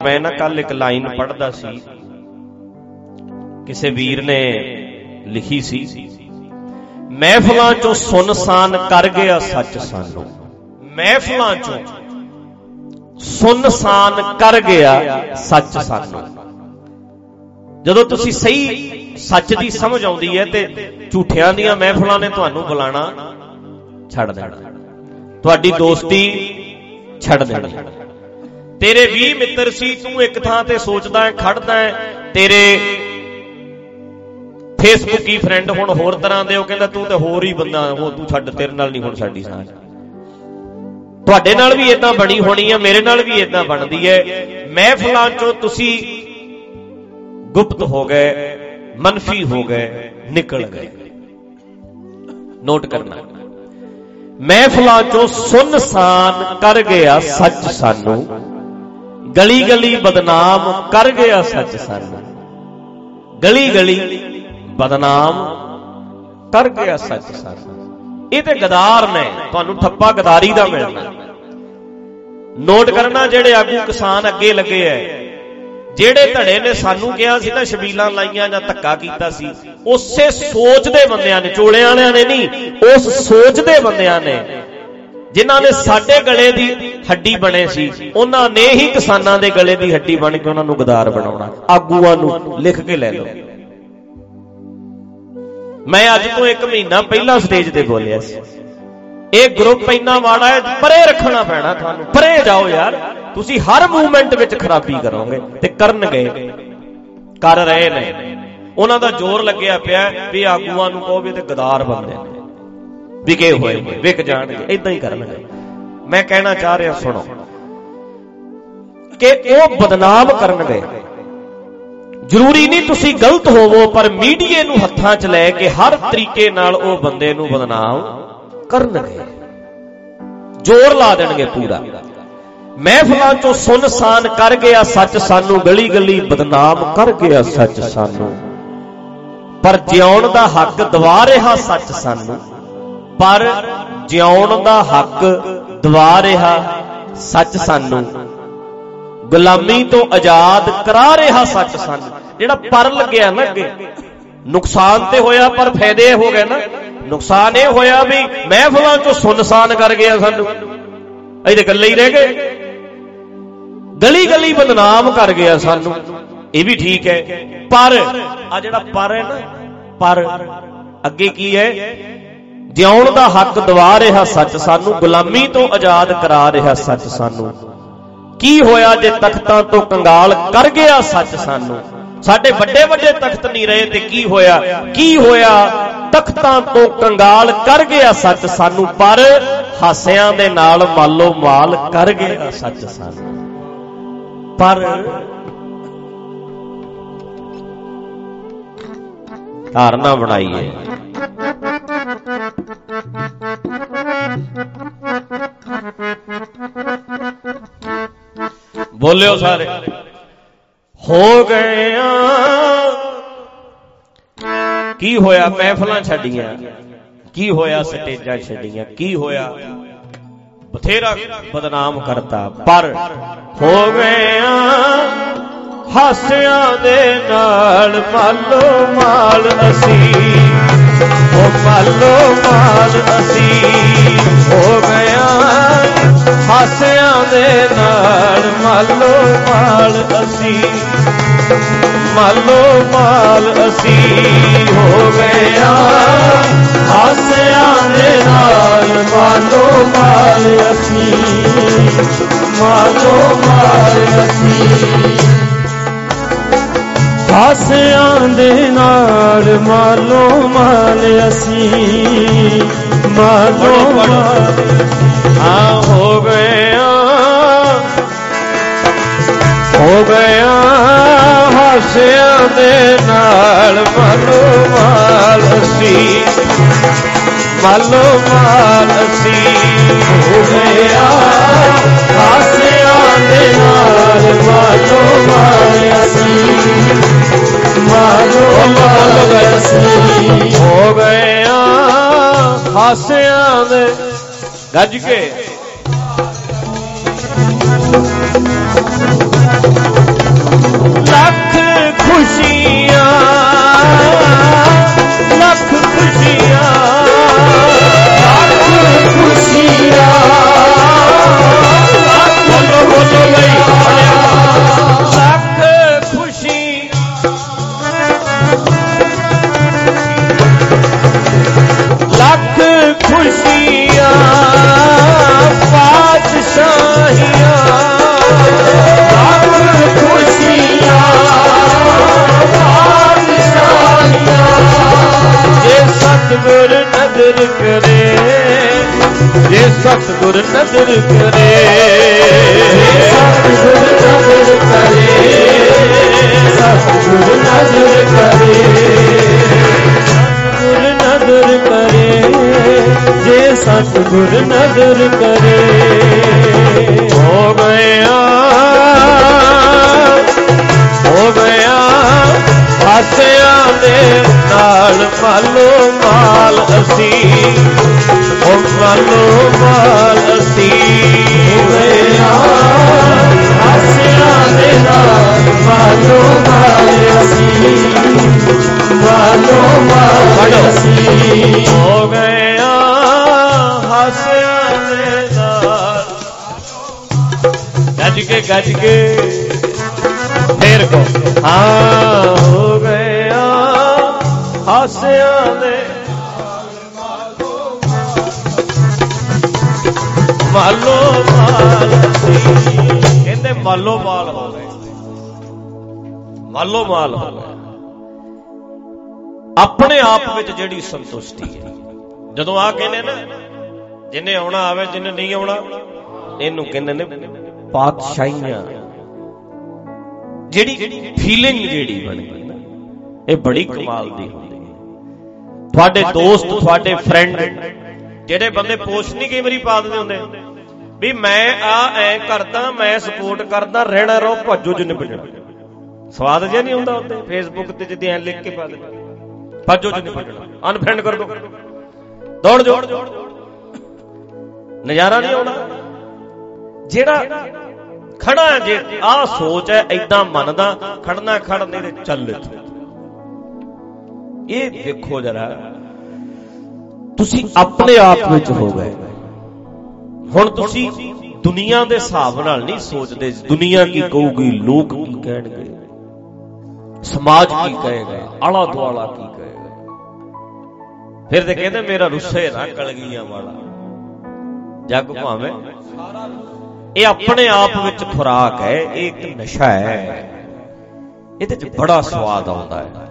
ਮੈਂ ਨਾ ਕੱਲ ਇੱਕ ਲਾਈਨ ਪੜ੍ਹਦਾ ਸੀ। ਕਿਸੇ ਵੀਰ ਨੇ ਲਿਖੀ ਸੀ, ਮਹਿਫਲਾਂ ਚੋਂ ਸੁਨਸਾਨ ਕਰ ਗਿਆ ਸੱਚ ਸਾਨੂੰ। ਮਹਿਫਲਾਂ ਚੋਂ ਸੁਨਸਾਨ ਕਰ ਗਿਆ ਸੱਚ ਸਾਨੂੰ। ਜਦੋਂ ਤੁਸੀਂ ਸਹੀ ਸੱਚ ਦੀ ਸਮਝ ਆਉਂਦੀ ਹੈ ਤੇ ਝੂਠਿਆਂ ਦੀਆਂ ਮਹਿਫਲਾਂ ਨੇ ਤੁਹਾਨੂੰ ਬੁਲਾਣਾ ਛੱਡ ਦੇਣਾ। ਤੁਹਾਡੀ ਦੋਸਤੀ ਛੱਡ ਦੇਣੀ। ਤੇਰੇ 20 ਮਿੱਤਰ ਸੀ, ਤੂੰ ਇੱਕ ਥਾਂ ਤੇ ਸੋਚਦਾ ਹੈ, ਖੜਦਾ ਹੈ। ਤੇਰੇ ਫੇਸਬੁੱਕੀ ਫਰੈਂਡ ਹੁਣ, ਹੋਰ ਤਰ੍ਹਾਂ ਦੇ, ਉਹ ਕਹਿੰਦਾ ਤੂੰ ਤੇ ਹੋਰ ਹੀ ਬੰਦਾ, ਉਹ ਤੂੰ ਛੱਡ, ਤੇਰੇ ਨਾਲ ਨਹੀਂ ਹੁਣ ਸਾਡੀ ਸਾਂਝ। ਤੁਹਾਡੇ ਨਾਲ ਵੀ ਇਦਾਂ ਬਣੀ ਹੋਣੀ ਹੈ ਮੇਰੇ ਨਾਲ ਵੀ ਇਦਾਂ ਬਣਦੀ ਹੈ। ਮਹਿਫਲਾਂ ਚੋਂ ਤੁਸੀਂ ਗੁਪਤ ਹੋ ਗਏ, ਮਨਫੀ ਹੋ ਗਏ, ਨਿਕਲ ਗਏ। ਨੋਟ ਕਰਨਾ। ਮਹਿਫਲਾਂ ਚੋਂ ਸੁਨਸਾਨ ਕਰ ਗਿਆ ਸੱਚ ਸਾਨੂੰ। ਗਲੀ ਗਲੀ ਬਦਨਾਮ ਕਰ ਗਿਆ ਸੱਚ ਸਾਨੂੰ। ਗਲੀ ਗਲੀ ਬਦਨਾਮ ਕਰ ਗਿਆ ਸੱਚ ਸਾਨੂੰ। ਇਹ ਤੇ ਗਦਾਰ ਨੇ, ਤੁਹਾਨੂੰ ਠੱਪਾ ਗਦਾਰੀ ਦਾ ਮਿਲਣਾ। ਨੋਟ ਕਰਨਾ ਜਿਹੜੇ ਆਗੂ ਕਿਸਾਨ ਅੱਗੇ ਲੱਗੇ ਐ। ਜਿਹੜੇ ਧੜੇ ਨੇ ਸਾਨੂੰ ਕਿਹਾ ਸੀ ਨਾ, ਸ਼ਬੀਲਾਂ ਲਾਈਆਂ ਜਾਂ ਧੱਕਾ ਕੀਤਾ ਸੀ, ਉਸੇ ਸੋਚ ਦੇ ਬੰਦਿਆਂ ਨੇ, ਚੋਲੇ ਵਾਲਿਆਂ ਨੇ ਨਹੀਂ, ਉਸ ਸੋਚ ਦੇ ਬੰਦਿਆਂ ਨੇ ਜਿਨ੍ਹਾਂ ਨੇ ਸਾਡੇ ਗਲੇ ਦੀ ਹੱਡੀ ਬਣੇ ਸੀ, ਉਹਨਾਂ ਨੇ ਹੀ ਕਿਸਾਨਾਂ ਦੇ ਗਲੇ ਦੀ ਹੱਡੀ ਬਣ ਕੇ ਉਹਨਾਂ ਨੂੰ ਗਦਾਰ ਬਣਾਉਣਾ। ਆਗੂਆਂ ਨੂੰ ਲਿਖ ਕੇ ਲੈ ਲਓ। ਮੈਂ ਅੱਜ ਤੋਂ 1 ਮਹੀਨਾ ਪਹਿਲਾਂ ਸਟੇਜ ਤੇ ਬੋਲਿਆ ਸੀ। ਇਹ ਗਰੁੱਪ ਇੰਨਾ ਮਾੜਾ ਹੈ, ਪਰੇ ਰੱਖਣਾ ਪੈਣਾ ਤੁਹਾਨੂੰ। ਪਰੇ ਜਾਓ ਯਾਰ। ਤੁਸੀਂ ਹਰ ਮੂਵਮੈਂਟ ਵਿੱਚ ਖਰਾਬੀ ਕਰੋਗੇ ਤੇ ਕਰਨਗੇ ਕਰ ਰਹੇ ਨੇ। ਉਹਨਾਂ ਦਾ ਜ਼ੋਰ ਲੱਗਿਆ ਪਿਆ ਵੀ ਆਗੂਆਂ ਨੂੰ ਕਹੋ ਵੀ ਤੇ ਗਦਾਰ ਬੰਦੇ ਨੇ। ਵਿਕੇ ਹੋਏ ਨੇ, ਵਿਕ ਜਾਣਗੇ ਇਦਾਂ ਹੀ ਕਰਨਗੇ। ਮੈਂ ਕਹਿਣਾ ਚਾਹ ਰਿਹਾ, ਸੁਣੋ। ਕਿ ਉਹ ਬਦਨਾਮ ਕਰਨਗੇ। ਜ਼ਰੂਰੀ ਨਹੀਂ ਤੁਸੀਂ ਗਲਤ ਹੋਵੋ, ਪਰ ਮੀਡੀਏ ਨੂੰ ਹੱਥਾਂ 'ਚ ਲੈ ਕੇ ਹਰ ਤਰੀਕੇ ਨਾਲ ਉਹ ਬੰਦੇ ਨੂੰ ਬਦਨਾਮ ਕਰਨਗੇ। ਜ਼ੋਰ ਲਾ ਦੇਣਗੇ ਪੂਰਾ। ਮਹਿਫਲਾਂ 'ਚੋਂ ਸੁਨਸਾਨ ਕਰ ਗਿਆ, ਸੱਚ ਸਾਨੂੰ ਗਲੀ ਗਲੀ ਬਦਨਾਮ ਕਰ ਗਿਆ, ਸੱਚ ਸਾਨੂੰ। ਪਰ ਜਿਉਣ ਦਾ ਹੱਕ ਦਵਾ ਰਿਹਾ ਸੱਚ ਸਾਨੂੰ। ਪਰ ਜਿਉਣ ਦਾ ਹੱਕ ਦਵਾ ਰਿਹਾ ਸੱਚ ਸਾਨੂੰ। ਗੁਲਾਮੀ ਤੋਂ ਆਜ਼ਾਦ ਕਰਾ ਰਿਹਾ ਸੱਚ ਸਾਨੂੰ। ਜਿਹੜਾ ਪਰ ਲੱਗਿਆ ਨਾ ਅੱਗੇ, ਨੁਕਸਾਨ ਤੇ ਹੋਇਆ ਪਰ ਫਾਇਦੇ ਹੋ ਗਏ ਨਾ। ਨੁਕਸਾਨ ਇਹ ਹੋਇਆ ਵੀ ਮਹਿਫਲਾਂ ਚੋਂ ਸੁਨਸਾਨ ਕਰ ਗਿਆ ਸਾਨੂੰ। ਅਸੀਂ ਤੇ ਗੱਲੇ ਹੀ ਰਹਿ ਗਏ। ਗਲੀ ਗਲੀ ਬਦਨਾਮ ਕਰ ਗਿਆ ਸਾਨੂੰ। ਇਹ ਵੀ ਠੀਕ ਹੈ। ਪਰ ਆ ਜਿਹੜਾ ਪਰ ਹੈ ਨਾ, ਪਰ ਅੱਗੇ ਕੀ ਹੈ? ਜਿਉਣ ਦਾ ਹੱਕ ਦਵਾ ਰਿਹਾ ਸੱਚ ਸਾਨੂੰ, ਗੁਲਾਮੀ ਤੋਂ ਆਜ਼ਾਦ ਕਰਾ ਰਿਹਾ ਸੱਚ ਸਾਨੂੰ। ਕੀ ਹੋਇਆ ਜੇ ਤਖਤਾਂ ਤੋਂ ਕੰਗਾਲ ਕਰ ਗਿਆ ਸੱਚ ਸਾਨੂੰ? ਸਾਡੇ ਵੱਡੇ ਵੱਡੇ ਤਖਤ ਨਹੀਂ ਰਹੇ ਤੇ ਕੀ ਹੋਇਆ? ਕੀ ਹੋਇਆ? ਤਖਤਾਂ ਤੋਂ ਕੰਗਾਲ ਕਰ ਗਿਆ ਸੱਚ ਸਾਨੂੰ, ਪਰ ਹਾਸਿਆਂ ਦੇ ਨਾਲ ਮਾਲੋ ਮਾਲ ਕਰ ਗਿਆ ਸੱਚ ਸਾਨੂੰ। ਪਰ ਧਾਰਨਾ ਬਣਾਈਏ ਬੋਲਿਓ ਸਾਰੇ। ਹੋ ਗਏ ਆ ਕੀ ਹੋਇਆ? ਮਹਿਫਲਾਂ ਛੱਡੀਆਂ। ਕੀ ਹੋਇਆ? ਸਟੇਜਾਂ ਛੱਡੀਆਂ। ਕੀ ਹੋਇਆ? ਬਥੇਰਾ ਬਦਨਾਮ ਕਰਤਾ। ਪਰ ਹੋ ਗਏ ਆ ਹਾਸਿਆਂ ਦੇ ਨਾਲ ਮਾਲੋ ਮਾਲ ਅਸੀਂ। ਉਹ ਮਾਲੋ ਮਾਲ ਅਸੀਂ। ਹੋ ਗਿਆ ਹਾਸਿਆਂ ਦੇ ਨਾਲ ਮਾਲੋ ਮਾਲ ਅਸੀਂ, ਮਾਲੋ ਮਾਲ ਅਸੀਂ ਹੋ ਗਿਆ ਹਾਸਿਆਂ ਦੇ ਨਾਲ ਮਾਲੋ ਮਾਲ ਅਸੀਂ, ਮਾਲੋ ਮਾਲ ਅਸੀਂ। ਹਾਸਿਆਂ ਦੇ ਨਾਲ ਮਾਲੋ ਮਾਲ ਅਸੀਂ ਮਾਲੋ ਮਾਲ ਆ ਹੋ ਗਿਆ ਹੋ ਗਿਆ ਹਾਸਿਆਂ ਦੇ ਨਾਲ ਮਾਲੋ ਮਾਲ ਅਸੀਂ ਮਾਲੋ ਮਾਲ ਅਸੀਂ ਹੋ ਗਿਆ ਹਾਸਿਆਂ ਦੇ ਨਾਲ ਮਾਲੋ ਮਾਲ ਅਸੀਂ ਜੋ ਮਲਗਸੀ ਹੋ ਗਏ ਆ ਹਾਸਿਆਂ ਦੇ। ਗੱਜ ਕੇ। ਲੱਖ ਖੁਸ਼ੀ ਨਦਰ ਕਰੇ, ਜੇ ਸਤਗੁਰ ਨਦਰ ਕਰੇ। ਸਤਗੁਰ ਨਦਰ ਕਰੇ, ਸਤਗੁਰ ਨਦਰ ਕਰੇ। ਸਤਗੁਰ ਨਦਰ ਕਰੇ, ਜੇ ਸਤਗੁਰ ਨਦਰ ਕਰੇ। ਹੋ ਗਿਆ ਹੋ ਗਿਆ, ਹਾਸਿਆਂ ਦੇ ਨਾਲ ਮਾਲੋ ਮਾ। ਮਾਲ ਅਸੀਂ। ਉਹ ਮਾਲੋ ਮਾਲ ਅਸੀਂ। ਹੋਇਆ ਆਸਿਆਂ ਦੇ ਨਾਲ ਮਾਲੋ ਮਾਲ ਅਸੀਂ ਮਾਲੋ ਮਾਲ ਅਸੀਂ ਹੋ ਗਿਆ ਹਾਸਿਆਂ ਦੇ ਨਾਲ। ਗੱਜ ਕੇ ਗੱਜ ਕੇ। ਫੇਰ ਕੋ ਹਾਂ, ਹੋ ਗਿਆ ਹਾਸਿਆਂ ਦੇ ਮਾਲੋ ਮਾਲ ਸੀ। ਕਹਿੰਦੇ ਮਾਲੋ ਮਾਲ ਹੋ ਗਏ। ਮਾਲੋ ਮਾਲ ਹੋ ਗਏ। ਆਪਣੇ ਆਪ ਵਿੱਚ ਜਿਹੜੀ ਸੰਤੁਸ਼ਟੀ ਹੈ। ਜਦੋਂ ਆ ਕਹਿੰਦੇ ਨਾ, ਜਿੰਨੇ ਆਉਣਾ ਆਵੇ, ਜਿੰਨੇ ਨਹੀਂ ਆਉਣਾ, ਇਹਨੂੰ ਕਹਿੰਦੇ ਨੇ ਪਾਤਸ਼ਾਹੀਆਂ। ਜਿਹੜੀ ਫੀਲਿੰਗ ਜਿਹੜੀ ਬਣ ਗਈ ਨਾ, ਇਹ ਬੜੀ ਕਮਾਲ ਦੀ ਹੁੰਦੀ ਹੈ। ਤੁਹਾਡੇ ਦੋਸਤ, ਤੁਹਾਡੇ ਫਰੈਂਡ ਜਿਹੜੇ ਬੰਦੇ ਪੋਸਟ ਨਹੀਂ ਕਈ ਵਾਰੀ ਪਾ ਦਿੰਦੇ ਹੁੰਦੇ। ਵੀ ਮੈਂ ਆ ਐ ਕਰਦਾ, ਮੈਂ ਸਪੋਰਟ ਕਰਦਾ, ਰਹਿਣਾ ਰਹੋ, ਭੱਜੋ ਜਿੰਨੇ ਭੱਜਣਾ ਸਵਾਦ ਜਿਹਾ ਨਹੀਂ ਹੁੰਦਾ ਉੱਤੇ। ਫੇਸਬੁੱਕ ਤੇ ਜਿੱਦੇ ਐ ਲਿਖ ਕੇ ਪਾ ਦੇ। ਭੱਜੋ ਜਿੰਨੇ ਭੱਜਣਾ ਅਨਫ੍ਰੈਂਡ ਕਰ ਦੋ। ਦੌੜ ਜੋ ਨਜ਼ਾਰਾ ਨਹੀਂ ਆਉਣਾ। ਜਿਹੜਾ ਖੜਾ ਹੈ ਜੇ ਆ ਸੋਚ ਹੈ ਐਦਾਂ ਮੰਨਦਾ, ਖੜਨਾ ਖੜ ਨਹੀਂ ਤੇ ਚੱਲ ਇੱਥੋਂ। ਇਹ ਵੇਖੋ ਜਰਾ। ਤੁਸੀਂ ਆਪਣੇ ਆਪ ਵਿੱਚ ਹੋ ਗਏ। ਹੁਣ ਤੁਸੀਂ ਦੁਨੀਆ ਦੇ ਹਿਸਾਬ ਨਾਲ ਨਹੀਂ ਸੋਚਦੇ, ਦੁਨੀਆ ਕੀ ਕਹੂਗੀ, ਲੋਕ ਕੀ ਕਹਿਣਗੇ, ਸਮਾਜ ਕੀ ਕਹੇਗਾ ਆਲਾ ਦੁਆਲਾ ਕੀ ਕਹੇਗਾ। ਫਿਰ ਤੇ ਕਹਿੰਦੇ, ਮੇਰਾ ਰੁੱਸੇ ਨਾ ਕਲਗੀਆਂ ਵਾਲਾ। ਜੱਗ ਭਾਵੇਂ ਇਹ ਆਪਣੇ ਆਪ ਵਿੱਚ ਖੁਰਾਕ ਹੈ, ਇਹ ਇੱਕ ਨਸ਼ਾ ਹੈ। ਇਹਦੇ 'ਚ ਬੜਾ ਸਵਾਦ ਆਉਂਦਾ ਹੈ।